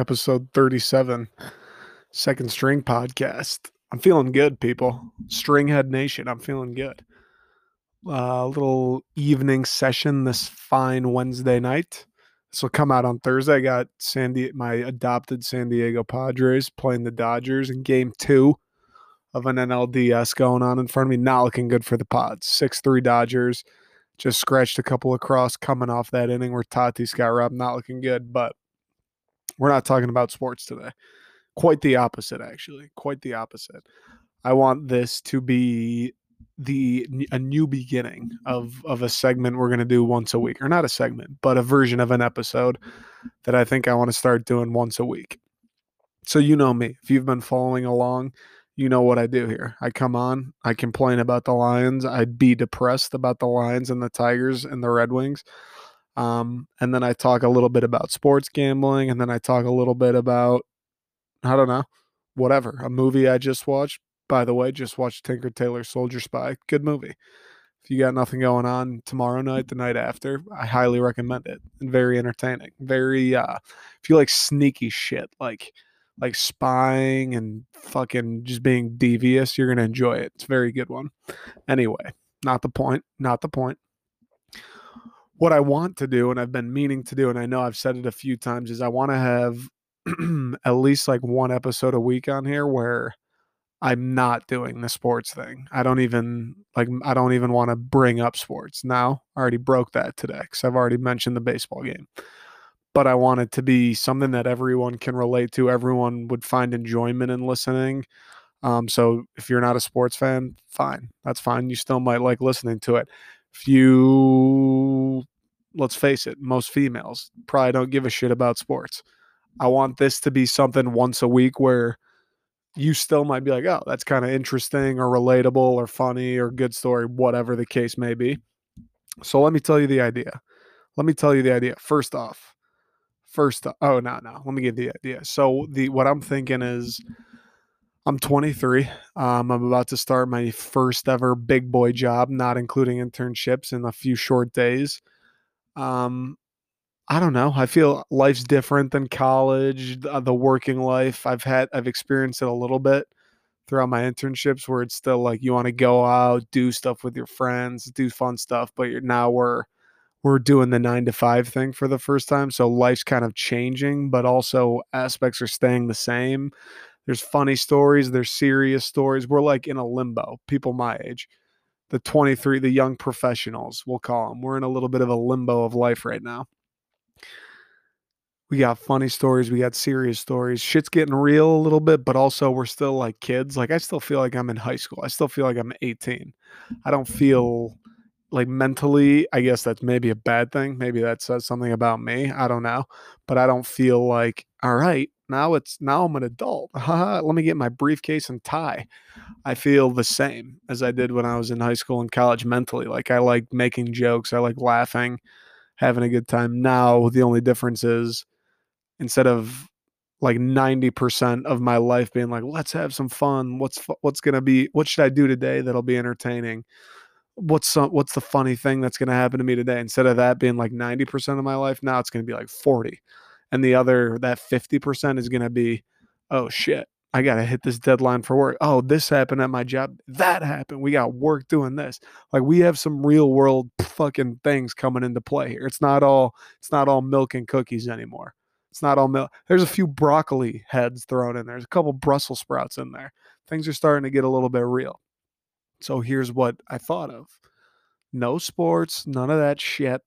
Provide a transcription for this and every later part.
episode 37, second string podcast. I'm feeling good, people. Stringhead Nation, I'm feeling good. A uh, little evening session this fine Wednesday night. This will come out on Thursday. I got Sandy, my adopted San Diego Padres playing the Dodgers in game two of an NLDS going on in front of me. Not looking good for the Pods. 6 3 Dodgers. Just scratched a couple across coming off that inning where Tatis got robbed. Not looking good, but we're not talking about sports today. Quite the opposite, actually. Quite the opposite. I want this to be the a new beginning of of a segment we're going to do once a week or not a segment but a version of an episode that I think I want to start doing once a week. So you know me. If you've been following along, you know what I do here. I come on, I complain about the Lions, I'd be depressed about the Lions and the Tigers and the Red Wings. Um, and then I talk a little bit about sports gambling, and then I talk a little bit about, I don't know, whatever. A movie I just watched. By the way, just watched Tinker Tailor Soldier Spy. Good movie. If you got nothing going on tomorrow night, the night after, I highly recommend it. Very entertaining. Very uh if you like sneaky shit, like like spying and fucking just being devious, you're gonna enjoy it. It's a very good one. Anyway, not the point. Not the point what I want to do, and I've been meaning to do, and I know I've said it a few times, is I want to have at least like one episode a week on here where I'm not doing the sports thing. I don't even like I don't even want to bring up sports. Now, I already broke that today cuz I've already mentioned the baseball game. But I want it to be something that everyone can relate to, everyone would find enjoyment in listening. Um, so if you're not a sports fan, fine. That's fine. You still might like listening to it. You let's face it, most females probably don't give a shit about sports. I want this to be something once a week where you still might be like, oh, that's kind of interesting or relatable or funny or good story, whatever the case may be. So let me tell you the idea. Let me tell you the idea. First off, first, oh no, no, let me give the idea. So the what I'm thinking is, I'm 23. Um, I'm about to start my first ever big boy job, not including internships, in a few short days. Um, I don't know. I feel life's different than college, the, uh, working life. I've had, I've experienced it a little bit throughout my internships where it's still like you want to go out, do stuff with your friends, do fun stuff, but you're now we're we're doing the 9 to 5 thing for the first time, so life's kind of changing, but also aspects are staying the same. There's funny stories, there's serious stories. We're like in a limbo, people my age the 23, the young professionals, we'll call them. We're in a little bit of a limbo of life right now. We got funny stories, we got serious stories. Shit's getting real a little bit, but also we're still like kids. Like I still feel like I'm in high school. I still feel like I'm 18. I don't feel like mentally, I guess that's maybe a bad thing. Maybe that says something about me. I don't know. But I don't feel like, all right, now it's now I'm an adult. Let me get my briefcase and tie. I feel the same as I did when I was in high school and college mentally. Like I like making jokes, I like laughing, having a good time. Now the only difference is instead of like 90% of my life being like let's have some fun what's what's going to be what should i do today that'll be entertaining what's some, what's the funny thing that's going to happen to me today? Instead of that being like 90% of my life now it's going to be like 40 and the other that 50% is going to be oh shit i got to hit this deadline for work. Oh this happened at my job. That happened. We got work doing this. Like we have some real world fucking things coming into play here. It's not all it's not all milk and cookies anymore. It's not all milk there's a few broccoli heads thrown in there. There's a couple brussels sprouts in there. Things are starting to get a little bit real so here's what i thought of. No sports none of that shit.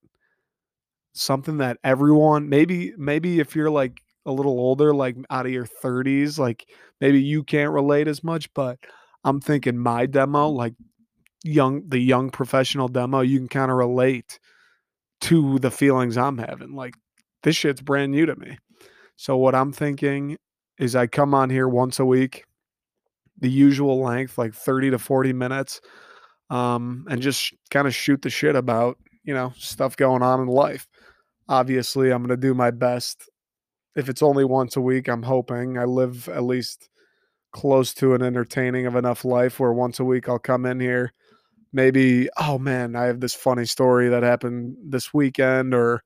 Something that everyone maybe maybe if you're like a little older like out of your 30s like maybe you can't relate as much but i'm thinking my demo like young the young professional demo you can kind of relate to the feelings i'm having like this shit's brand new to me. So what i'm thinking is i come on here once a week the usual length like 30 to 40 minutes um and just kind of shoot the shit about you know stuff going on in life obviously I'm going to do my best. If it's only once a week, I'm hoping I live at least close to an entertaining of enough life where once a week I'll come in here. Maybe, oh man, I have this funny story that happened this weekend or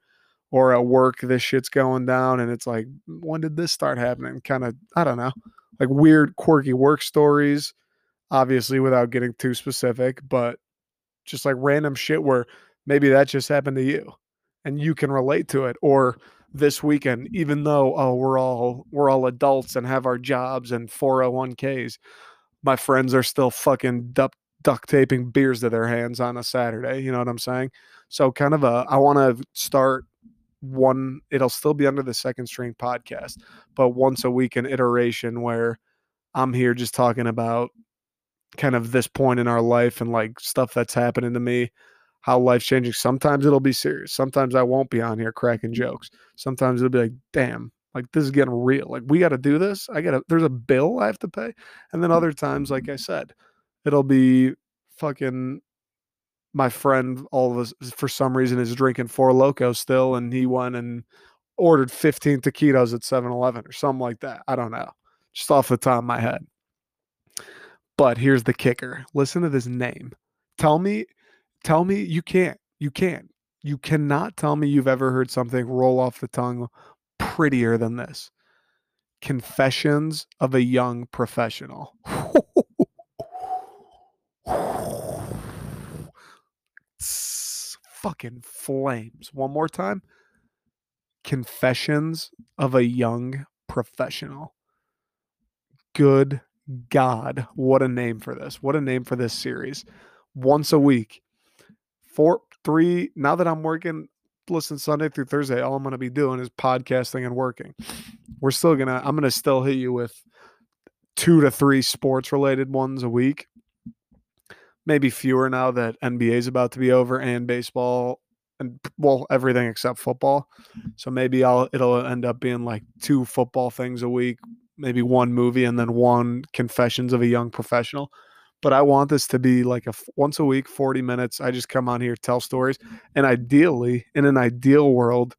or at work this shit's going down and it's like when did this start happening kind of i don't know like weird quirky work stories obviously without getting too specific but just like random shit where maybe that just happened to you and you can relate to it or this weekend even though oh we're all we're all adults and have our jobs and 401ks my friends are still fucking duct, duct taping beers to their hands on a saturday you know what i'm saying? So kind of a i want to start one it'll still be under the second string podcast but once a week an iteration where i'm here just talking about kind of this point in our life and like stuff that's happening to me how life's changing. Sometimes it'll be serious sometimes i won't be on here cracking jokes. Sometimes it'll be like damn like this is getting real like we got to do this? I gotta there's a bill i have to pay? And then mm. other times like i said it'll be fucking my friend all of us for some reason is drinking Four Lokos still and he went and ordered 15 taquitos at 7-eleven or something like that. I don't know. Just off the top of my head. But here's the kicker. Listen to this name. Tell me tell me you can't you can't. You cannot tell me you've ever heard something roll off the tongue prettier than this. Confessions of a young professional fucking flames. One more time. Confessions of a Young Professional. Good God. What a name for this. What a name for this series. Once a week. Four, three, now that I'm working, listen, Sunday through Thursday, all I'm going to be doing is podcasting and working. We're still going to, I'm going to still hit you with two to three sports related ones a week maybe fewer now that NBA is about to be over and baseball and well everything except football. Mm-hmm. So maybe I'll it'll end up being like two football things a week, maybe one movie and then one confessions of a young professional. But I want this to be like a once a week 40 minutes. I just come on here tell stories and ideally in an ideal world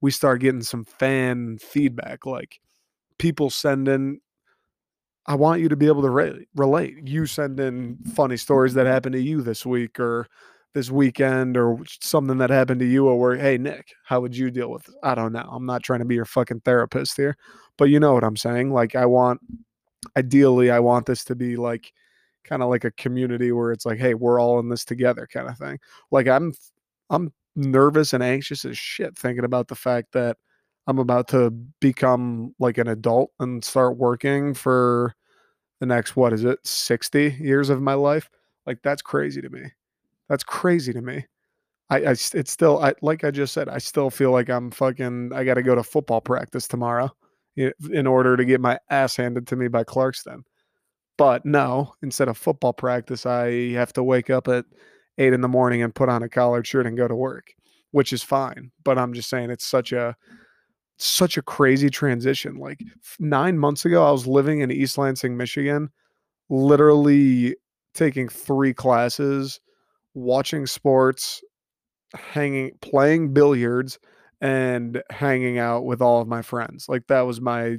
we start getting some fan feedback like people send in I want you to be able to re- relate. You send in funny stories that happened to you this week or this weekend or something that happened to you or where, hey, Nick, how would you deal with it? I don't know. I'm not trying to be your fucking therapist here, but you know what I'm saying? Like, I want, ideally, I want this to be like kind of like a community where it's like, hey, we're all in this together kind of thing. Like, I'm, I'm nervous and anxious as shit thinking about the fact that I'm about to become like an adult and start working for the next what is it 60 years of my life? Like that's crazy to me. That's crazy to me. I, I it's still I like I just said I still feel like I'm fucking I got to go to football practice tomorrow in order to get my ass handed to me by Clarkston. But no instead of football practice I have to wake up at eight in the morning and put on a collared shirt and go to work which is fine but I'm just saying it's such a such a crazy transition. Like nine months ago, I was living in East Lansing, Michigan, literally taking three classes, watching sports, hanging, playing billiards, and hanging out with all of my friends. Like that was my,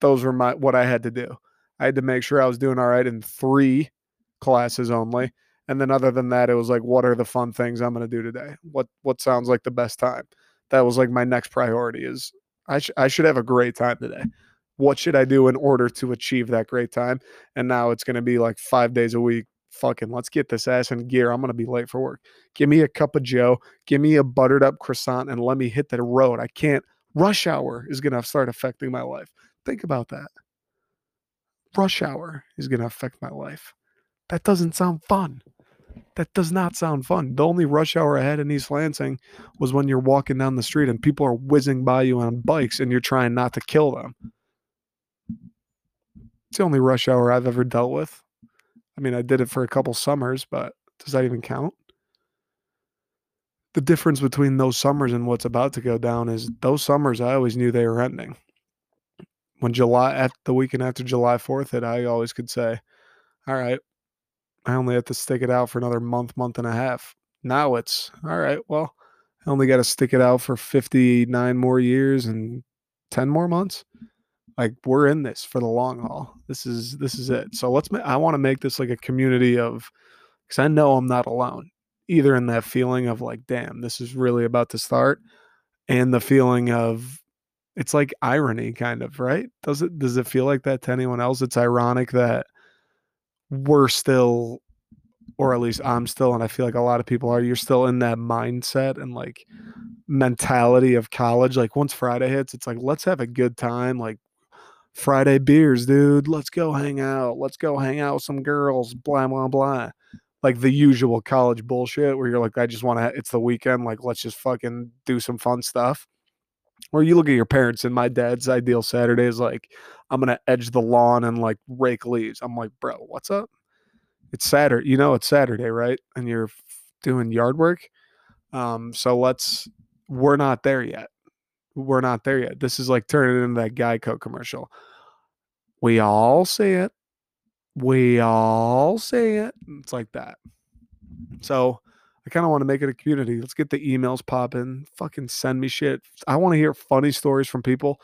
those were my, what I had to do. I had to make sure I was doing all right in three classes only. And then other than that, it was like, what are the fun things I'm going to do today? What, what sounds like the best time? That was like my next priority is I, sh- I should have a great time today. What should I do in order to achieve that great time? And now it's going to be like five days a week. Fucking let's get this ass in gear. I'm going to be late for work. Give me a cup of Joe. Give me a buttered up croissant and let me hit the road. I can't. Rush hour is going to start affecting my life. Think about that. Rush hour is going to affect my life. That doesn't sound fun. That does not sound fun. The only rush hour I had in East Lansing was when you're walking down the street and people are whizzing by you on bikes and you're trying not to kill them. It's the only rush hour I've ever dealt with. I mean, I did it for a couple summers, but does that even count? The difference between those summers and what's about to go down is those summers I always knew they were ending. When July at the weekend after July 4th hit, I always could say, All right, I only have to stick it out for another month, month and a half. Now it's all right. Well, I only got to stick it out for 59 more years and 10 more months. Like we're in this for the long haul. This is this is it. So let's. I want to make this like a community of, because I know I'm not alone either in that feeling of like, damn, this is really about to start, and the feeling of it's like irony kind of, right? Does it does it feel like that to anyone else? It's ironic that we're still or at least I'm still and I feel like a lot of people are you're still in that mindset and like mentality of college like once Friday hits it's like let's have a good time like Friday beers dude let's go hang out let's go hang out with some girls blah blah blah. Like the usual college bullshit where you're like I just want to it's the weekend like let's just fucking do some fun stuff or you look at your parents and my dad's ideal Saturday is like, I'm gonna edge the lawn and like rake leaves. I'm like, bro, what's up? It's Saturday, you know, it's Saturday, right? And you're doing yard work. Um, so let's we're not there yet. We're not there yet. This is like turning into that Geico commercial. We all see it. We all see it. It's like that. So I kind of want to make it a community. Let's get the emails popping. Fucking send me shit. I want to hear funny stories from people.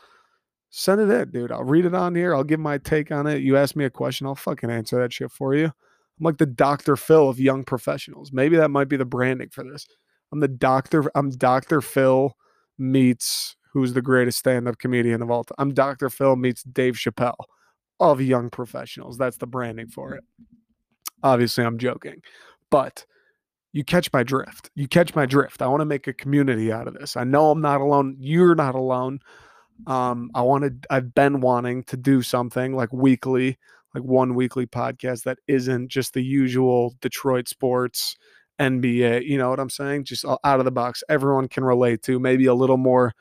Send it in, dude. I'll read it on here. I'll give my take on it. You ask me a question, I'll fucking answer that shit for you. I'm like the Dr. Phil of young professionals. Maybe that might be the branding for this. I'm the doctor. I'm Dr. Phil meets who's the greatest stand-up comedian of all time. I'm Dr. Phil meets Dave Chappelle of young professionals. That's the branding for it. Obviously, I'm joking. But you catch my drift. You catch my drift. I want to make a community out of this. I know I'm not alone. You're not alone. Um, I wanted, I've been wanting to do something like weekly, like one weekly podcast that isn't just the usual Detroit sports, NBA. You know what I'm saying? Just out of the box. Everyone can relate to. Maybe a little more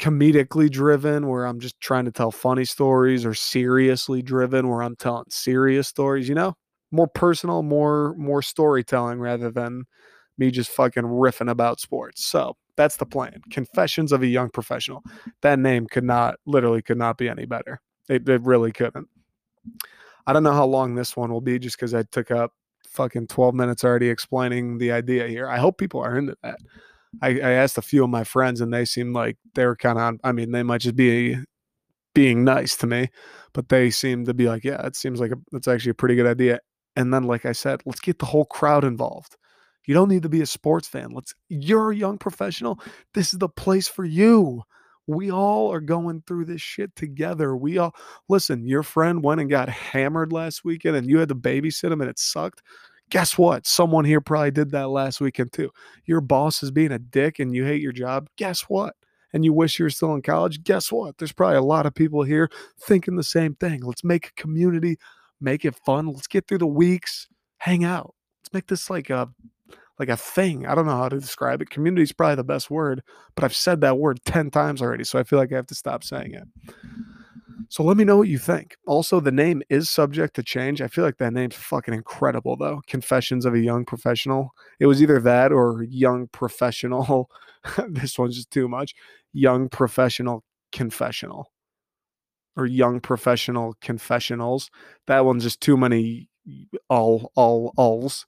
comedically driven, where I'm just trying to tell funny stories, or seriously driven, where I'm telling serious stories. You know, more personal, more more storytelling rather than me just fucking riffing about sports. So that's the plan. Confessions of a Young Professional. That name could not, literally, could not be any better. It, it really couldn't. I don't know how long this one will be just because I took up fucking 12 minutes already explaining the idea here. I hope people are into that. I, I asked a few of my friends and they seemed like they were kind of, I mean, they might just be being nice to me, but they seem to be like, yeah, it seems like a, that's actually a pretty good idea. And then, like I said, let's get the whole crowd involved. You don't need to be a sports fan. Let's you're a young professional. This is the place for you. We all are going through this shit together. We all listen, your friend went and got hammered last weekend and you had to babysit him and it sucked. Guess what? Someone here probably did that last weekend too. Your boss is being a dick and you hate your job. Guess what? And you wish you were still in college. Guess what? There's probably a lot of people here thinking the same thing. Let's make a community make it fun. Let's get through the weeks, hang out. Let's make this like a like a thing. I don't know how to describe it. Community is probably the best word, but I've said that word 10 times already, so I feel like I have to stop saying it. So let me know what you think. Also, the name is subject to change. I feel like that name's fucking incredible though. Confessions of a Young Professional. It was either that or Young Professional. this one's just too much. Young Professional Confessional or young professional confessionals. That one's just too many all all alls.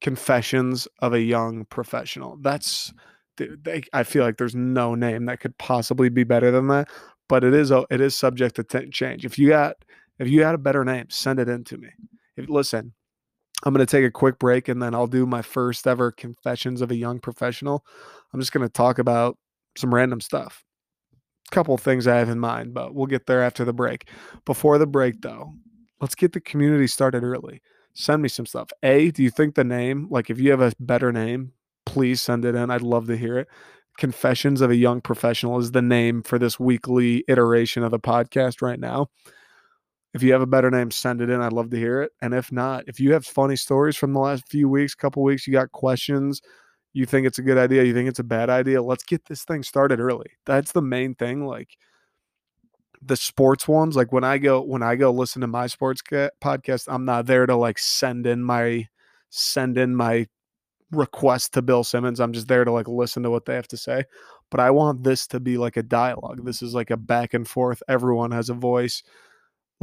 Confessions of a young professional. That's they, I feel like there's no name that could possibly be better than that. But it is it is subject to t- change. If you got if you had a better name, send it in to me. If, listen, I'm going to take a quick break and then I'll do my first ever confessions of a young professional. I'm just going to talk about some random stuff couple things I have in mind, but we'll get there after the break. Before the break, though, let's get the community started early. Send me some stuff. A, do you think the name, like if you have a better name, please send it in. I'd love to hear it. Confessions of a Young Professional is the name for this weekly iteration of the podcast right now. If you have a better name, send it in. I'd love to hear it. And if not, if you have funny stories from the last few weeks, couple weeks, you got questions, you think it's a good idea, you think it's a bad idea, let's get this thing started early. That's the main thing. Like the sports ones, like when I go when I go listen to my sports podcast, I'm not there to like send in my send in my request to Bill Simmons. I'm just there to like listen to what they have to say. But I want this to be like a dialogue. This is like a back and forth. Everyone has a voice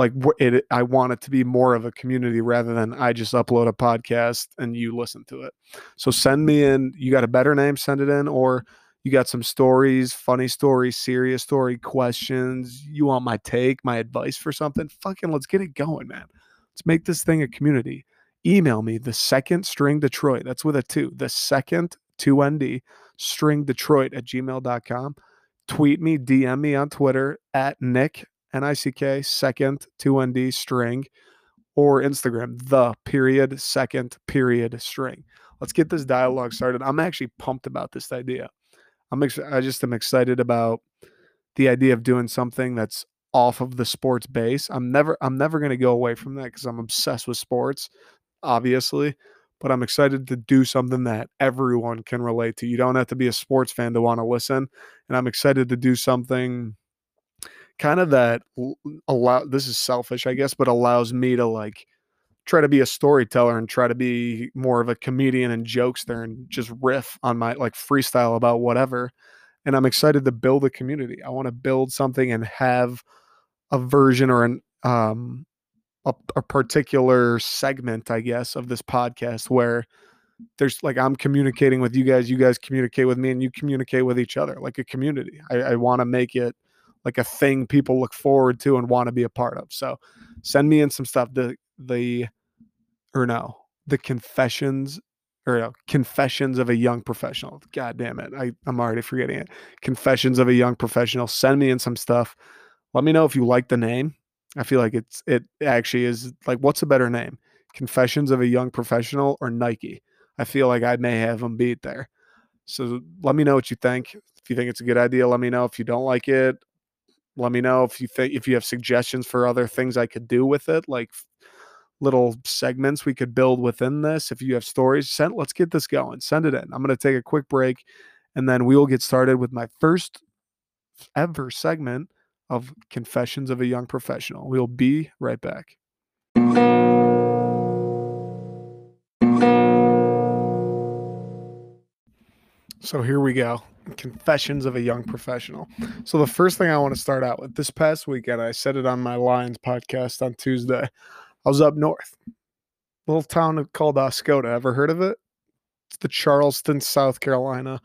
like it i want it to be more of a community rather than i just upload a podcast and you listen to it. So send me in you got a better name send it in or you got some stories funny stories serious story questions you want my take my advice for something? Fucking let's get it going man. Let's make this thing a community. Email me the second string detroit that's with a two the second 2nd stringdetroit at gmail.com. Tweet me, DM me on Twitter at Nick, N I C K, second, 2ND string, or Instagram, the period, second, period string. Let's get this dialogue mm-hmm. started. I'm actually pumped about this idea. I'm ex- I just am excited about the idea of doing something that's off of the sports base. I'm never I'm never going to go away from that cuz I'm obsessed with sports, obviously, but I'm excited to do something that everyone can relate to. You don't have to be a sports fan to want to listen, and I'm excited to do something kind of that allow this is selfish, I guess, but allows me to like try to be a storyteller and try to be more of a comedian and jokester and just riff on my like freestyle about whatever. And I'm excited to build a community. I want to build something and have a version or an um a, a particular segment, I guess, of this podcast where there's like I'm communicating with you guys, you guys communicate with me, and you communicate with each other like a community. I, I want to make it like a thing people look forward to and want to be a part of. So send me in some stuff. The the or no, the confessions or no, confessions of a young professional. God damn it. I, I'm already forgetting it. Confessions of a young professional. Send me in some stuff. Let me know if you like the name. I feel like it's it actually is like what's a better name? Confessions of a Young Professional or Nike? I feel like I may have them beat there. So let me know what you think. If you think it's a good idea, let me know. If you don't like it, let me know. If you think if you have suggestions for other things I could do with it, like little segments we could build within this. If you have stories, send let's get this going. Send it in. I'm going to take a quick break and then we will get started with my first ever segment of Confessions of a Young Professional. We'll be right back. So here we go. Confessions of a Young Professional. So the first thing I want to start out with this past weekend, I said it on my Lions podcast on Tuesday. I was up north, little town called Oscoda. Ever heard of it? It's the Charleston, South Carolina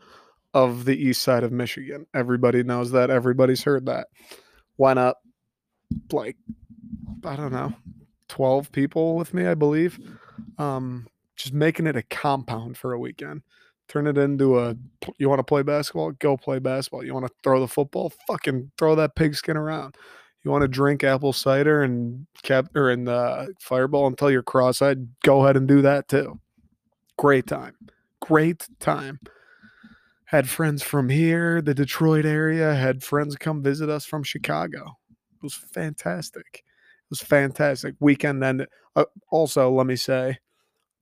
of the east side of Michigan. Everybody knows that. Everybody's heard that went up like I don't know, 12 people with me, I believe. Um, just making it a compound for a weekend. Turn it into a you want to play basketball? Go play basketball. You want to throw the football? Fucking throw that pigskin around. You want to drink apple cider and cap or in the fireball until you're cross-eyed? Go ahead and do that too. Great time. Great time had friends from here, the Detroit area, had friends come visit us from Chicago. It was fantastic. It was fantastic. Weekend and uh, also, let me say,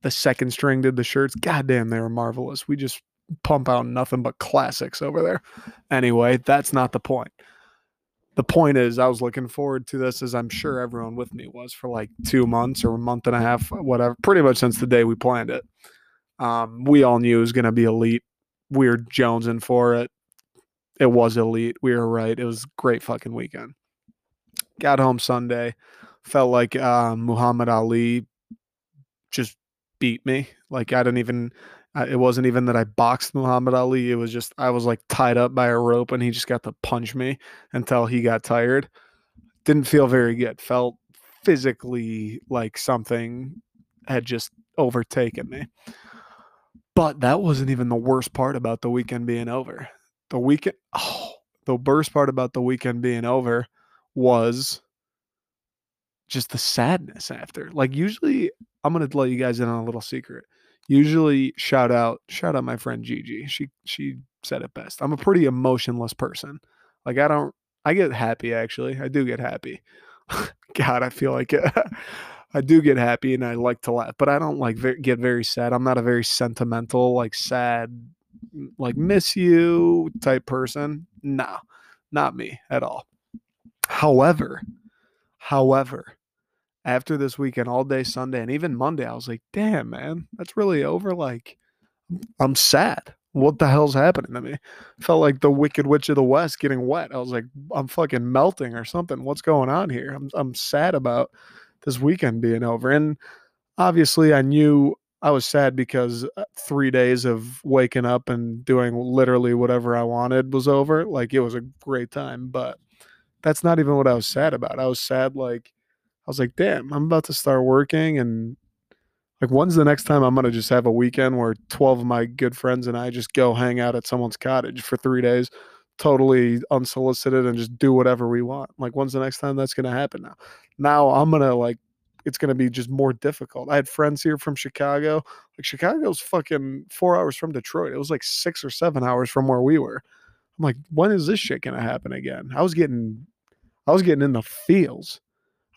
the second string did the shirts. Goddamn, they were marvelous. We just pump out nothing but classics over there. Anyway, that's not the point. The point is, I was looking forward to this, as I'm sure everyone with me was for like two months or a month and a half, whatever, pretty much since the day we planned it. Um, we all knew it was going to be elite we were jonesing for it. It was elite. We were right. It was a great fucking weekend. Got home Sunday. Felt like uh, Muhammad Ali just beat me. Like I didn't even. It wasn't even that I boxed Muhammad Ali. It was just I was like tied up by a rope, and he just got to punch me until he got tired. Didn't feel very good. Felt physically like something had just overtaken me. But that wasn't even the worst part about the weekend being over. The weekend, oh, the worst part about the weekend being over was just the sadness after. Like usually, I'm gonna let you guys in on a little secret. Usually, shout out, shout out my friend Gigi. She she said it best. I'm a pretty emotionless person. Like I don't, I get happy actually. I do get happy. God, I feel like it. I do get happy and I like to laugh, but I don't like get very sad. I'm not a very sentimental, like sad, mm, like miss you type person. No, not me at all. However, however, after this weekend, all day Sunday and even Monday, I was like, damn, man, that's really over. Like, I'm sad. What the hell's happening to me? Felt like the Wicked Witch of the West getting wet. I was like, I'm fucking melting or something. What's going on here? I'm I'm sad about this weekend being over. And obviously, I knew I was sad because uh, three days of waking up and doing literally whatever I wanted was over. Like it was a great time, but that's not even what I was sad about. I was sad like I was like, damn, I'm about to start working and Like, when's the next time I'm gonna just have a weekend where 12 of my good friends and I just go hang out at someone's cottage for three days, totally unsolicited, and just do whatever we want? Like, when's the next time that's gonna happen now? Now I'm gonna like it's gonna be just more difficult. I had friends here from Chicago. Like Chicago's fucking four hours from Detroit. It was like six or seven hours from where we were. I'm like, when is this shit gonna happen again? I was getting I was getting in the feels.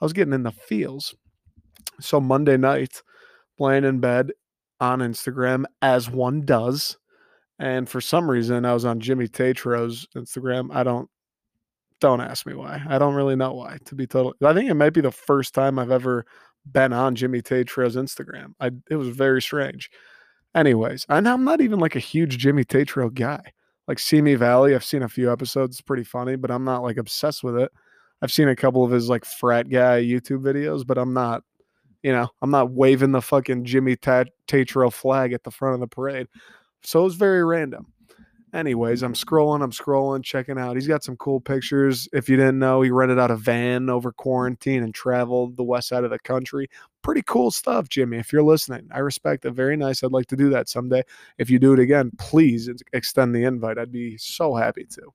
I was getting in the feels. So Monday night, laying in bed on Instagram as one does. And for some reason, I was on Jimmy Tatro's Instagram. I don't don't ask me why. I don't really know why. To be total, I think it might be the first time I've ever been on Jimmy Tatro's Instagram. I it was very strange. Anyways, and I'm not even like a huge Jimmy Tatro guy. Like Simi Valley, I've seen a few episodes. It's pretty funny, but I'm not like obsessed with it. I've seen a couple of his like frat guy YouTube videos, but I'm not you know, I'm not waving the fucking Jimmy Tatro flag at the front of the parade. So it was very random. Anyways, I'm scrolling, I'm scrolling, checking out. He's got some cool pictures. If you didn't know, he rented out a van over quarantine and traveled the west side of the country. Pretty cool stuff, Jimmy. If you're listening, I respect it. Very nice. I'd like to do that someday. If you do it again, please extend the invite. I'd be so happy to.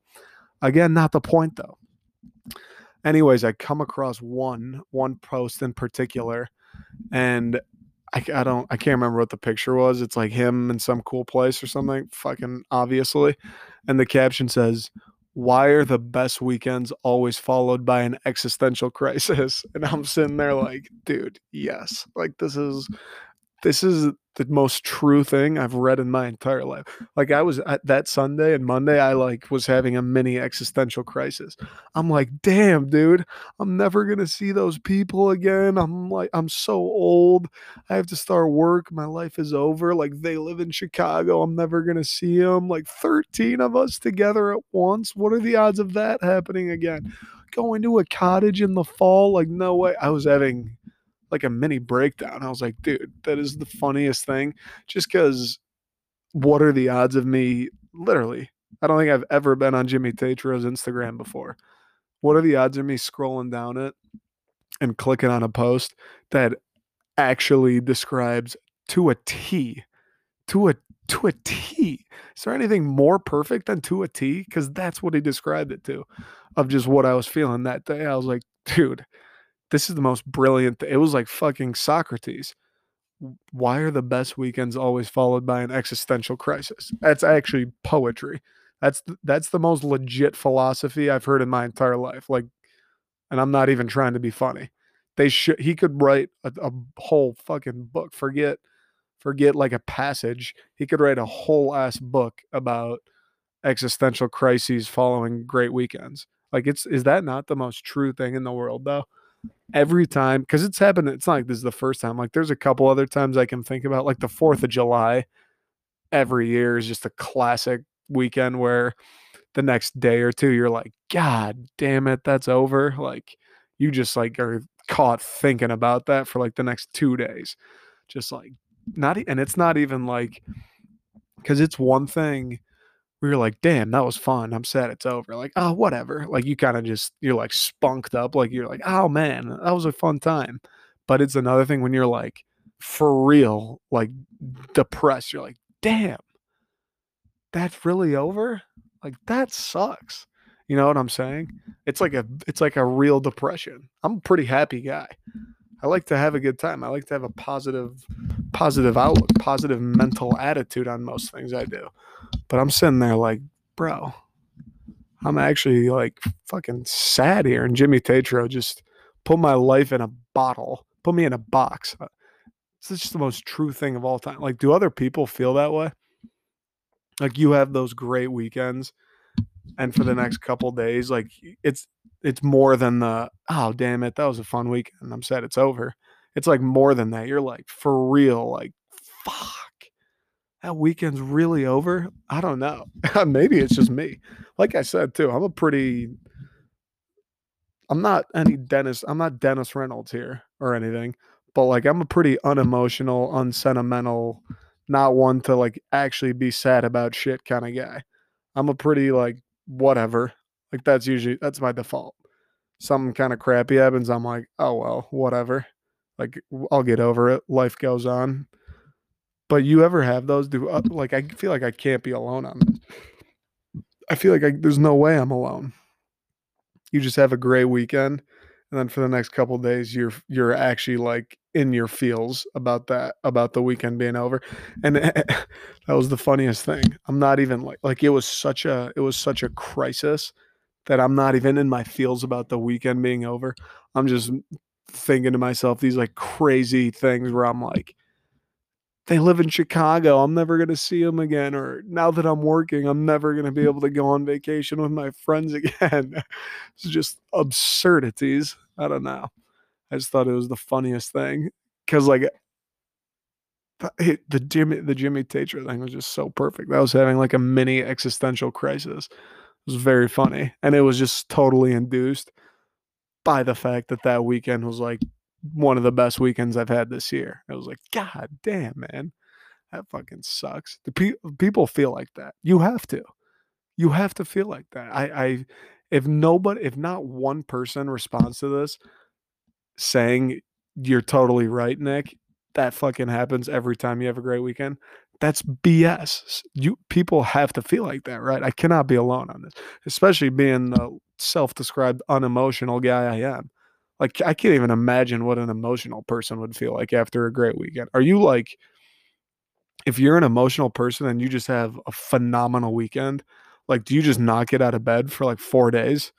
Again, not the point though. Anyways, I come across one one post in particular and I, I don't I can't remember what the picture was. It's like him in some cool place or something, fucking obviously. And the caption says, "Why are the best weekends always followed by an existential crisis?" And I'm sitting there like, dude, yes. Like this is this is the most true thing I've read in my entire life. Like I was at that Sunday and Monday, I like was having a mini existential crisis. I'm like, damn, dude, I'm never gonna see those people again. I'm like, I'm so old. I have to start work. My life is over. Like they live in Chicago. I'm never gonna see them. Like 13 of us together at once. What are the odds of that happening again? Going to a cottage in the fall? Like, no way. I was having like a mini breakdown. I was like, dude, that is the funniest thing. Just because what are the odds of me literally? I don't think I've ever been on Jimmy Tatro's Instagram before. What are the odds of me scrolling down it and clicking on a post that actually describes to a T, to a to a T. Is there anything more perfect than to a T? Because that's what he described it to, of just what I was feeling that day. I was like, dude, this is the most brilliant. Th- it was like fucking Socrates. Why are the best weekends always followed by an existential crisis? That's actually poetry. That's th- that's the most legit philosophy I've heard in my entire life. Like, and I'm not even trying to be funny. They should. He could write a, a whole fucking book. Forget, forget like a passage. He could write a whole ass book about existential crises following great weekends. Like, it's is that not the most true thing in the world though? Every time because it's happened it's not like this is the first time like there's a couple other times i can think about like the fourth of july every year is just a classic weekend where the next day or two you're like god damn it that's over like you just like are caught thinking about that for like the next two days. Just like not and it's not even like because it's one thing we were like, damn, that was fun. I'm sad it's over. Like, oh, whatever. Like, you kind of just, you're like spunked up. Like, you're like, oh, man, that was a fun time. But it's another thing when you're like, for real, like depressed. You're like, damn, that's really over? Like, that sucks. You know what I'm saying? It's like a, it's like a real depression. I'm a pretty happy guy. I like to have a good time. I like to have a positive, positive outlook, positive mental attitude on most things I do. But I'm sitting there like, bro, I'm actually like fucking sad here. And Jimmy Tatro just put my life in a bottle, put me in a box. Uh, it's just the most true thing of all time. Like, do other people feel that way? Like you have those great weekends, and for the next couple days, like it's it's more than the oh damn it, that was a fun weekend. I'm sad it's over. It's like more than that. You're like for real, like fuck that weekend's really over. I don't know. Maybe it's just me. Like I said too, I'm a pretty I'm not any Dennis, I'm not Dennis Reynolds here or anything, but like I'm a pretty unemotional, unsentimental, not one to like actually be sad about shit kind of guy. I'm a pretty like whatever. Like that's usually that's my default. Something kind of crappy happens, I'm like, oh well, whatever. Like I'll get over it. Life goes on. But you ever have those? Do uh, like I feel like I can't be alone on this. I feel like I, there's no way I'm alone. You just have a great weekend, and then for the next couple days, you're you're actually like in your feels about that about the weekend being over, and that was the funniest thing. I'm not even like like it was such a it was such a crisis that I'm not even in my feels about the weekend being over. I'm just thinking to myself these like crazy things where I'm like, they live in Chicago. I'm never going to see them again. Or now that I'm working, I'm never going to be able to go on vacation with my friends again. it's just absurdities. I don't know. I just thought it was the funniest thing because, like, eh, the Jimmy the Jimmy Tatro thing was just so perfect. I was having like a mini existential crisis. It was very funny, and it was just totally induced by the fact that that weekend was like one of the best weekends I've had this year. I was like, God damn, man, that fucking sucks. The pe- people feel like that. You have to. You have to feel like that. I, I, if nobody, if not one person responds to this saying you're totally right, Nick, that fucking happens every time you have a great weekend. That's BS. You people have to feel like that, right? I cannot be alone on this, especially being the self-described unemotional guy I am. Like I can't even imagine what an emotional person would feel like after a great weekend. Are you like if you're an emotional person and you just have a phenomenal weekend, like do you just not get out of bed for like 4 days?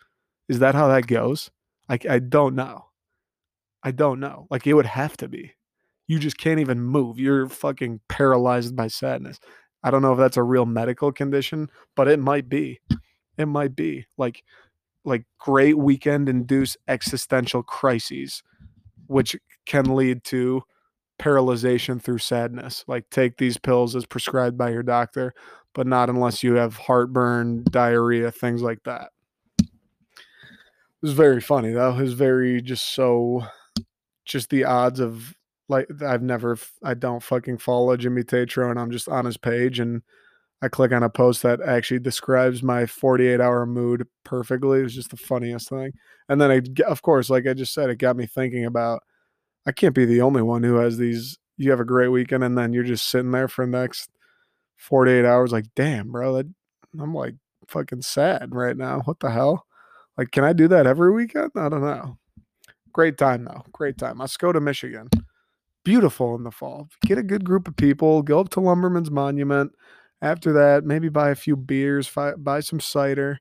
Is that how that goes? I I don't know. I don't know. Like it would have to be. You just can't even move. You're fucking paralyzed by sadness. I don't know if that's a real medical condition, but it might be. It might be. Like like great weekend induced existential crises, which can lead to paralyzation through sadness. Like take these pills as prescribed by your doctor, but not unless you have heartburn, diarrhea, things like that. It was very funny though. It was very just so just the odds of like I've never I don't fucking follow Jimmy Tatro and I'm just on his page and I click on a post that actually describes my 48 hour mood perfectly. It was just the funniest thing. And then, I, of course, like I just said, it got me thinking about I can't be the only one who has these. You have a great weekend, and then you're just sitting there for the next 48 hours, like, damn, bro, that, I'm like fucking sad right now. What the hell? Like, can I do that every weekend? I don't know. Great time, though. Great time. Let's go to Michigan. Beautiful in the fall. Get a good group of people, go up to Lumberman's Monument after that, maybe buy a few beers, buy some cider.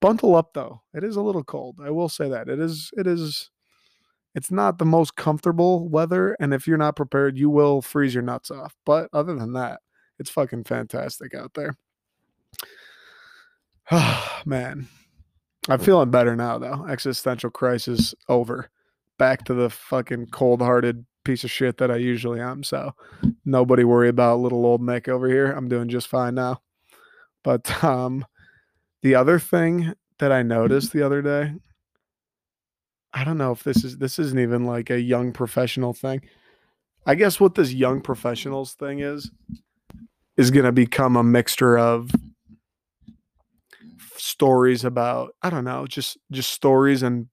Bundle up though. It is a little cold. I will say that. It is it is it's not the most comfortable weather and if you're not prepared, you will freeze your nuts off. But other than that, it's fucking fantastic out there. Oh, man. I'm feeling better now though. Existential crisis over. Back to the fucking cold-hearted piece of shit that I usually am. So nobody worry about little old Nick over here. I'm doing just fine now. But um, the other thing that I noticed the other day, I don't know if this is this isn't even like a young professional thing. I guess what this young professionals thing is is going to become a mixture of stories about I don't know, just just stories and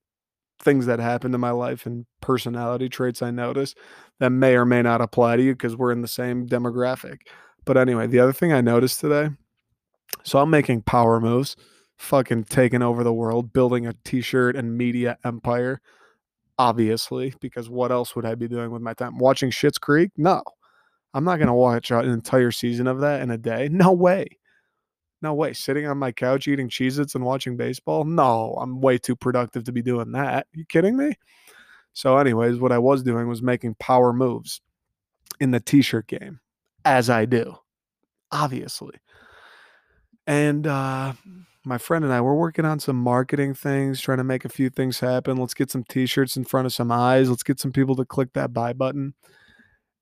things that happened in my life and personality traits I notice that may or may not apply to you because we're in the same demographic. But anyway, the other thing I noticed today, so I'm making power moves, fucking taking over the world, building a t-shirt and media empire, obviously, because what else would I be doing with my time? Watching Schitt's Creek? No. I'm not going to watch an entire season of that in a day. No way. No way. Sitting on my couch eating Cheez Its and watching baseball? No, I'm way too productive to be doing that. You kidding me? So, anyways, what I was doing was making power moves in the t shirt game, as I do, obviously. And uh, my friend and I were working on some marketing things, trying to make a few things happen. Let's get some t shirts in front of some eyes. Let's get some people to click that buy button.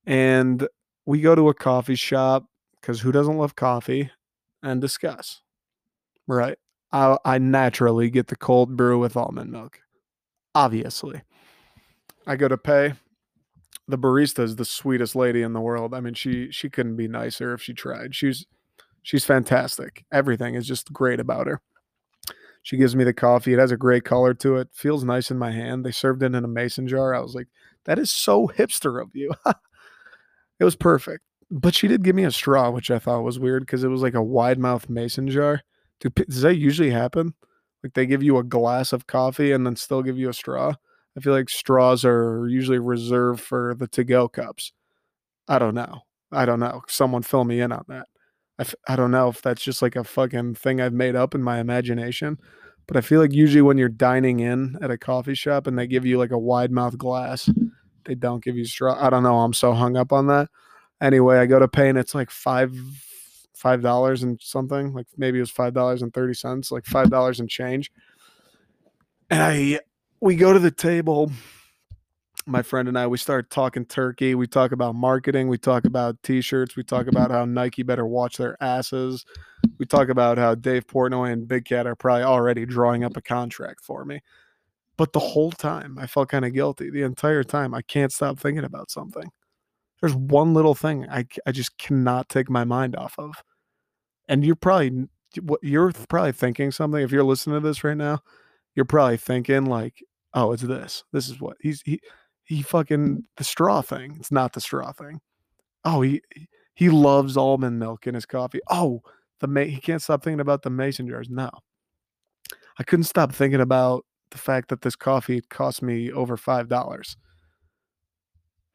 And we go to a coffee shop because who doesn't love coffee? And discuss. Right. I, I naturally get the cold brew with almond milk. Obviously. I go to pay. The barista is the sweetest lady in the world. I mean, she she couldn't be nicer if she tried. She's she's fantastic. Everything is just great about her. She gives me the coffee. It has a great color to it. Feels nice in my hand. They served it in a mason jar. I was like, That is so hipster of you. it was perfect. But she did give me a straw, which I thought was weird because it was like a wide mouth mason jar. Do, does that usually happen? Like they give you a glass of coffee and then still give you a straw? I feel like straws are usually reserved for the to go cups. I don't know. I don't know. Someone fill me in on that. I f- I don't know if that's just like a fucking thing I've made up in my imagination, but I feel like usually when you're dining in at a coffee shop and they give you like a wide mouth glass, they don't give you straw. I don't know. I'm so hung up on that. Anyway, I go to pay and it's like five five dollars and something. Like maybe it was five dollars and thirty cents, like five dollars and change. And I we go to the table my friend and I, we start talking turkey. We talk about marketing. We talk about t-shirts. We talk about how Nike better watch their asses. We talk about how Dave Portnoy and Big Cat are probably already drawing up a contract for me. But the whole time, I felt kind of guilty. The entire time, I can't stop thinking about something. There's one little thing I, I just cannot take my mind off of. And you're probably you're probably thinking something if you're listening to this right now. You're probably thinking like, "Oh, it's this. This is what he's he he fucking the straw thing. It's not the straw thing. Oh, he he loves almond milk in his coffee. Oh, the ma- he can't stop thinking about the mason jars. No, I couldn't stop thinking about the fact that this coffee cost me over five dollars.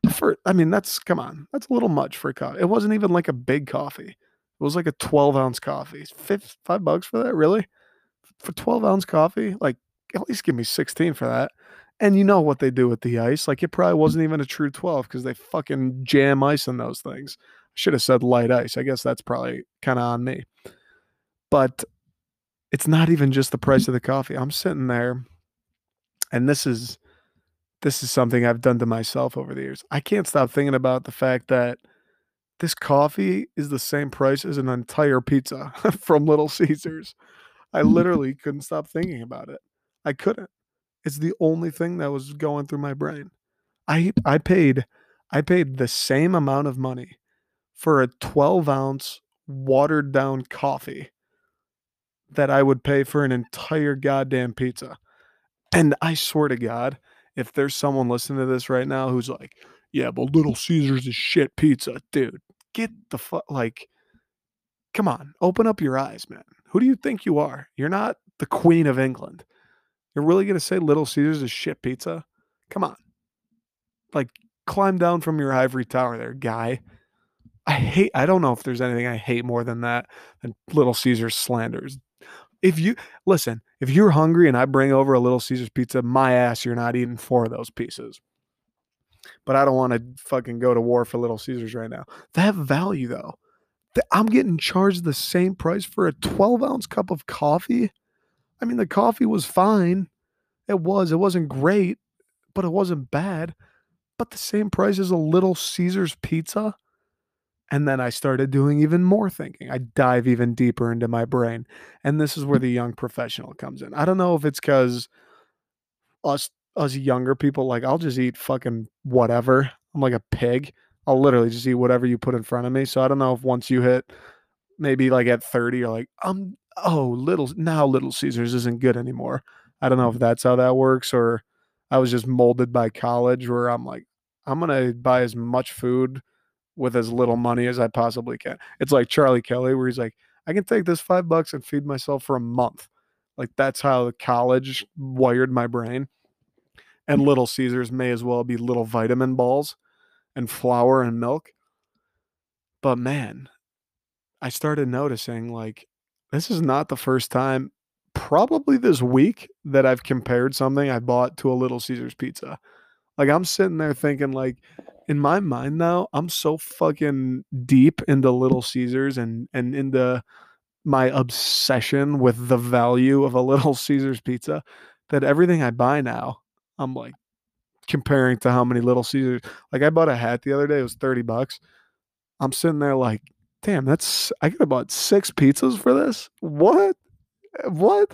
For I mean, that's come on, that's a little much for a coffee. It wasn't even like a big coffee. It was like a twelve ounce coffee. Five five bucks for that, really? For twelve ounce coffee, like at least give me sixteen for that. And you know what they do with the ice. Like it probably wasn't even a true 12 because they fucking jam ice in those things. I should have said light ice. I guess that's probably kind of on me. But it's not even just the price of the coffee. I'm sitting there and this is this is something I've done to myself over the years. I can't stop thinking about the fact that this coffee is the same price as an entire pizza from Little Caesars. I mm-hmm. literally couldn't stop thinking about it. I couldn't. It's the only thing that was going through my brain. I I paid I paid the same amount of money for a 12 ounce watered down coffee that I would pay for an entire goddamn pizza. And I swear to God, if there's someone listening to this right now who's like, yeah, but Little Caesars is shit pizza, dude, get the fuck, like, come on, open up your eyes, man. Who do you think you are? You're not the Queen of England. You're really going to say Little Caesars is shit pizza? Come on. Like, climb down from your ivory tower there, guy. I hate, I don't know if there's anything I hate more than that, than Little Caesars slanders. If you, listen, if you're hungry and I bring over a Little Caesars pizza, my ass, you're not eating four of those pieces. But I don't want to fucking go to war for Little Caesars right now. That value though. I'm getting charged the same price for a 12 ounce cup of coffee I mean, the coffee was fine. It was. It wasn't great, but it wasn't bad. But the same price as a Little Caesars pizza. And then I started doing even more thinking. I dive even deeper into my brain. And this is where mm. the young professional comes in. I don't know if it's because us us younger people like I'll just eat fucking whatever. I'm like a pig. I'll literally just eat whatever you put in front of me. So I don't know if once you hit maybe like at 30 you're like I'm oh, little now Little Caesars isn't good anymore. I don't know if mm-hmm. that's how that works or I was just molded by college where I'm like, I'm gonna buy as much food with as little money as I possibly can. It's like Charlie Kelly where he's like, I can take this five bucks and feed myself for a month. Like that's how college wired my brain. And Little Caesars may as well be little vitamin balls and flour and milk. But man, I started noticing like this is not the first time, probably this week, that I've compared something I bought to a Little Caesars pizza. Like I'm sitting there thinking, like, in my mind now, I'm so fucking deep into Little Caesars and and into my obsession with the value of a Little Caesars pizza that everything I buy now, I'm like comparing to how many Little Caesars. Like I bought a hat the other day, it was 30 bucks. I'm sitting there like, damn, that's I could have bought six pizzas for this. What? What?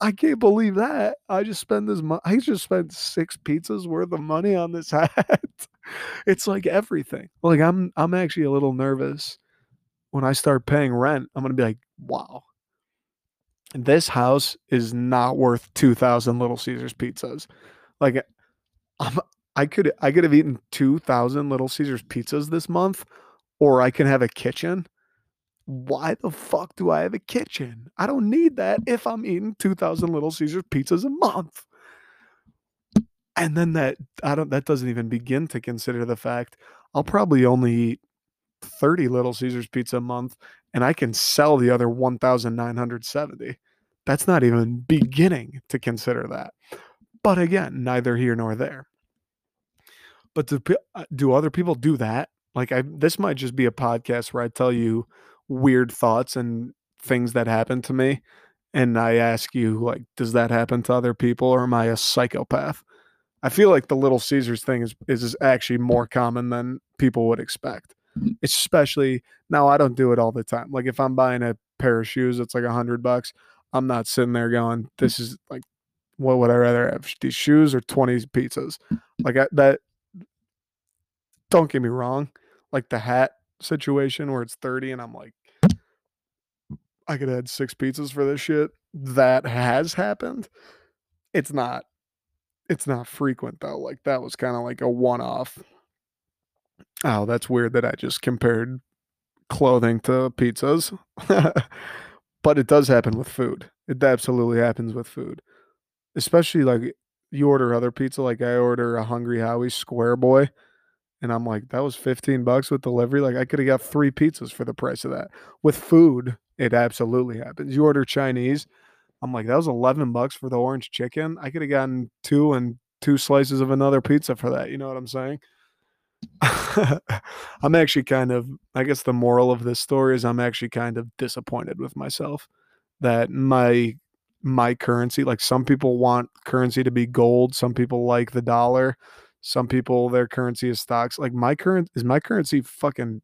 I can't believe that. I just spent this money. I just spent six pizzas worth of money on this hat. it's like everything. Like I'm I'm actually a little nervous when I start paying rent. I'm gonna be like, wow. This house is not worth two thousand Little Caesars pizzas. Like I'm I could I could have eaten 2000 Little Caesars pizzas this month or I can have a kitchen. Why the fuck do I have a kitchen? I don't need that if I'm eating 2000 Little Caesars pizzas a month. And then that I don't that doesn't even begin to consider the fact I'll probably only eat 30 Little Caesars pizza a month and I can sell the other 1970. That's not even beginning to consider that. But again, neither here nor there. But do, uh, do other people do that? Like I this might just be a podcast where I tell you weird thoughts and things that happen to me and I ask you like does that happen to other people or am I a psychopath? I feel like the Little Caesars thing is is actually more common than people would expect. Mm. Especially now, I don't do it all the time. Like if I'm buying a pair of shoes, it's like a hundred bucks. I'm not sitting there going, "This is like, what would I rather have? These shoes or twenty pizzas?" Mm. Like I, that. Don't get me wrong. Like the hat situation where it's thirty, and I'm like, I could had six pizzas for this shit. That has happened. It's not it's not frequent though. Like that was kind of like a one off. Oh, that's weird that I just compared clothing to pizzas. but it does happen with food. It absolutely happens with food. Especially like you order other pizza, like I order a Hungry Howie Square Boy, and I'm like, that was 15 bucks with delivery. Like I could have got three pizzas for the price of that. With food, it absolutely happens. You order Chinese, I'm like, that was 11 bucks for the orange chicken. I could have gotten two and two slices of another pizza for that. You know what I'm saying? I'm actually kind of, I guess the moral of this story is I'm actually kind of disappointed with myself that my my currency like some people want currency to be gold some people like the dollar some people their currency is stocks like my current is my currency fucking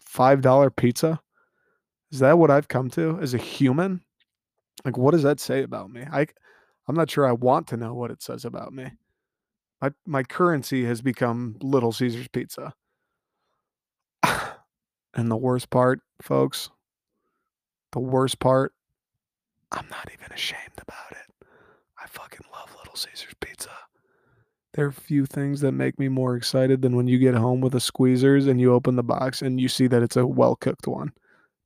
five dollar pizza is that what i've come to as a human like, what does that say about me? I, I'm not sure I want to know what it says about me. My my currency has become Little Caesars pizza. and the worst part, folks, the worst part, I'm not even ashamed about it. I fucking love Little Caesars pizza. There are few things that make me more excited than when you get home with a squeezers and you open the box and you see that it's a well cooked one.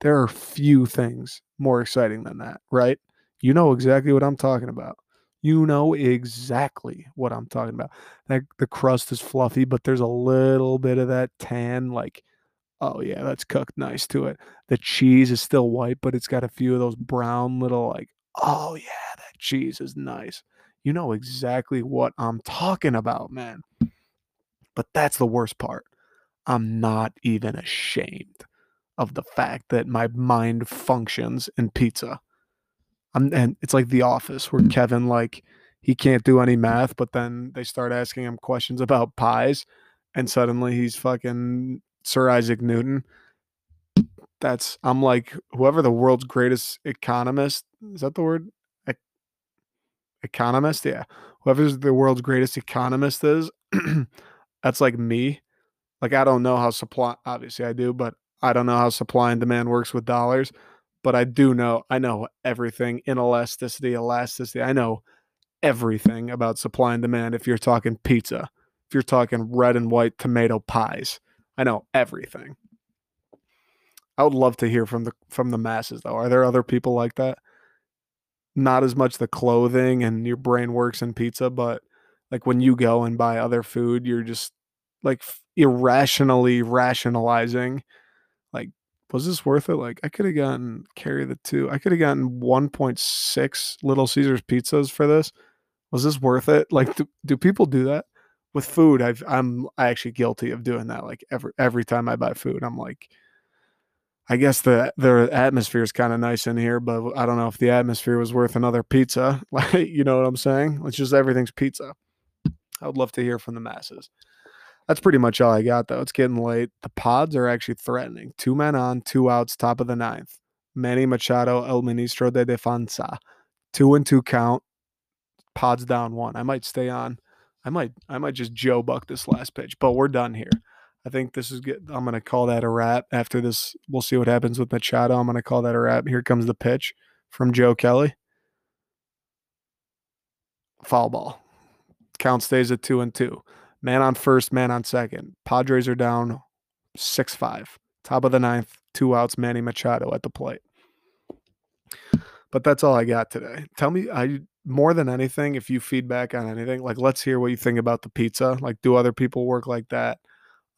There are few things more exciting than that, right? You know exactly what I'm talking about. You know exactly what I'm talking about. That the crust is fluffy, but there's a little bit of that tan, like, oh yeah, that's cooked nice to it. The cheese is still white, but it's got a few of those brown little, like, oh yeah, that cheese is nice. You know exactly what I'm talking about, man. But that's the worst part. I'm not even ashamed of the fact that my mind functions in pizza. I'm, and it's like The Office where Kevin like he can't do any math, but then they start asking him questions about pies, and suddenly he's fucking Sir Isaac Newton. That's I'm like whoever the world's greatest economist is that the word? E- economist, yeah. Whoever's the world's greatest economist is, that's like me. Like I don't know how supply obviously I do, but I don't know how supply and demand works with dollars, but I do know I know everything inelasticity, elasticity. I know everything about supply and demand if you're talking pizza, if you're talking red and white tomato pies. I know everything. I would love to hear from the from the masses though. Are there other people like that? Not as much the clothing and your brain works in pizza, but like when you go and buy other food, you're just like irrationally rationalizing was this worth it? Like I could have gotten carry the two. I could have gotten 1.6 Little Caesars pizzas for this. Was this worth it? Like do, do people do that with food? I've I'm actually guilty of doing that. Like every every time I buy food, I'm like I guess the the atmosphere is kind of nice in here, but I don't know if the atmosphere was worth another pizza. Like, you know what I'm saying? It's just everything's pizza. I would love to hear from the masses. That's pretty much all I got, though. It's getting late. The pods are actually threatening. Two men on, two outs, top of the ninth. Manny Machado, El Ministro de Defensa. Two and two count. Pods down one. I might stay on. I might I might just Joe Buck this last pitch, but we're done here. I think this is good. I'm gonna call that a wrap. After this, we'll see what happens with Machado. I'm gonna call that a wrap. Here comes the pitch from Joe Kelly. Foul ball. Count stays at two and two. Man on first, man on second. Padres are down 6 5. Top of the ninth, two outs, Manny Machado at the plate. But that's all I got today. Tell me, I more than anything, if you feedback on anything, like let's hear what you think about the pizza. Like, do other people work like that?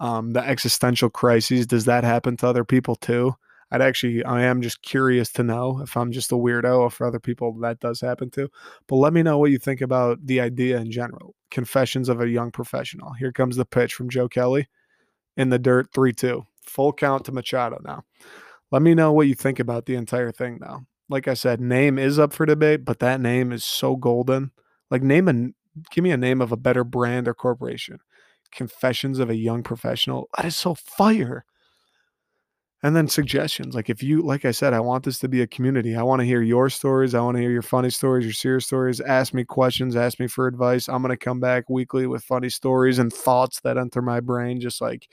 Um, the existential crises, does that happen to other people too? I'd actually, I am just curious to know if I'm just a weirdo, or if other people that does happen to. But let me know what you think about the idea in general. Confessions of a Young Professional. Here comes the pitch from Joe Kelly in the dirt 3 2. Full count to Machado now. Let me know what you think about the entire thing now. Like I said, name is up for debate, but that name is so golden. Like, name a, give me a name of a better brand or corporation. Confessions of a Young Professional. That is so fire and then suggestions like if you like i said i want this to be a community. I want to hear your stories. I want to hear your funny stories your serious stories. Ask me questions. Ask me for advice. I'm going to come back weekly with funny stories and thoughts that enter my brain just like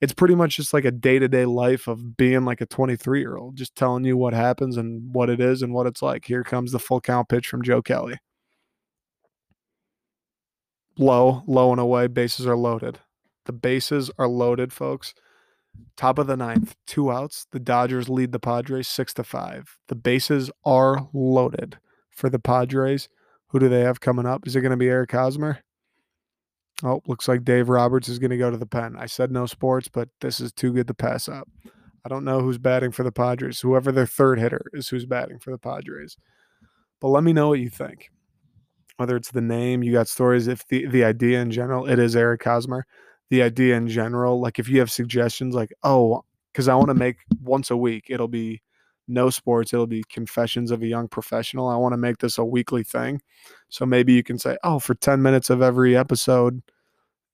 it's pretty much just like a day-to-day life of being like a 23 year old just telling you what happens and what it is and what it's like. Here comes the full count pitch from joe kelly. Low low and away. Bases are loaded. The bases are loaded folks Top of the ninth, two outs. The Dodgers lead the Padres six to five. The bases are loaded for the Padres. Who do they have coming up? Is it going to be Eric Hosmer? Oh, looks like Dave Roberts is going to go to the pen. I said no sports, but this is too good to pass up. I don't know who's batting for the Padres. Whoever their third hitter is who's batting for the Padres. But let me know what you think. Whether it's the name, you got stories, if the, the idea in general, it is Eric Hosmer the idea in general. Like if you have suggestions, like oh, because I want to make once a week, it'll be no sports. It'll be confessions of a young professional. I want to make this a weekly thing. So maybe you can say, oh, for 10 minutes of every episode,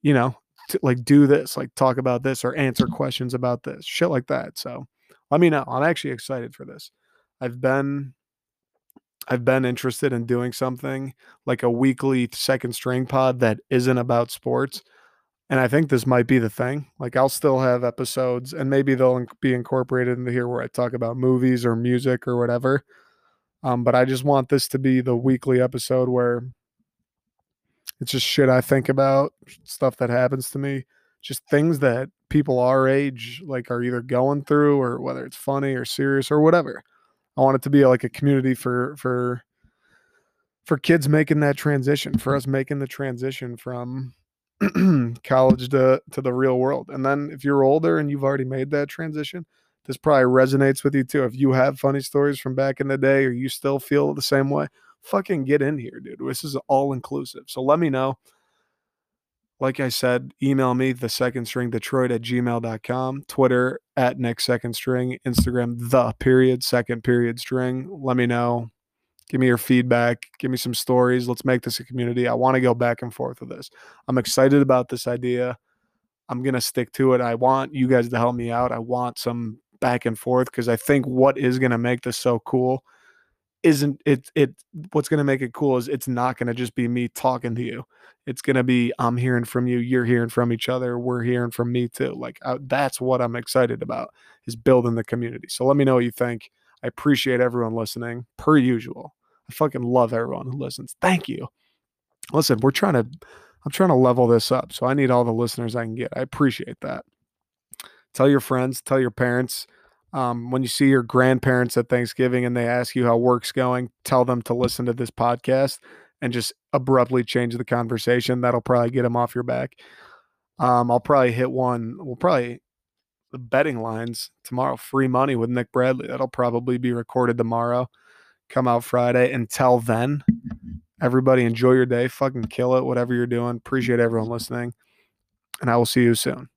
you know, to, like do this, like talk about this or answer questions about this, shit like that. So let me know. I'm actually excited for this. I've been I've been interested in doing something like a weekly second string pod that isn't about sports and I think this might be the thing. Like I'll still have episodes, and maybe they'll be incorporated into here where I talk about movies or music or whatever. Um, but I just want this to be the weekly episode where it's just shit I think about, stuff that happens to me, just things that people our age like are either going through or whether it's funny or serious or whatever. I want it to be like a community for for for kids making that transition, for us making the transition from college to to the real world. And then if you're older and you've already made that transition, this probably resonates with you too. If you have funny stories from back in the day or you still feel the same way, fucking get in here, dude. This is all inclusive. So let me know. Like I said, email me the second string Detroit at gmail.com, Twitter at next second string, Instagram the period second period string. Let me know Give me your feedback. Give me some stories. Let's make this a community. I want to go back and forth with this. I'm excited about this idea. I'm going to stick to it. I want you guys to help me out. I want some back and forth because I think what is going to make this so cool isn't it it what's going to make it cool is it's not going to just be me talking to you it's going to be i'm hearing from you you're hearing from each other we're hearing from me too like I, that's what i'm excited about is building the community so let me know what you think i appreciate everyone listening per usual I fucking love everyone who listens. Thank you. Listen, we're trying to, I'm trying to level this up. So I need all the listeners I can get. I appreciate that. Tell your friends, tell your parents. Um, when you see your grandparents at Thanksgiving and they ask you how work's going, tell them to listen to this podcast and just abruptly change the conversation. That'll probably get them off your back. Um, I'll probably hit one. We'll probably the betting lines tomorrow. Free money with Nick Bradley. That'll probably be recorded tomorrow come out Friday. Until then, everybody enjoy your day. Fucking kill it, whatever you're doing. Appreciate everyone listening. And I will see you soon.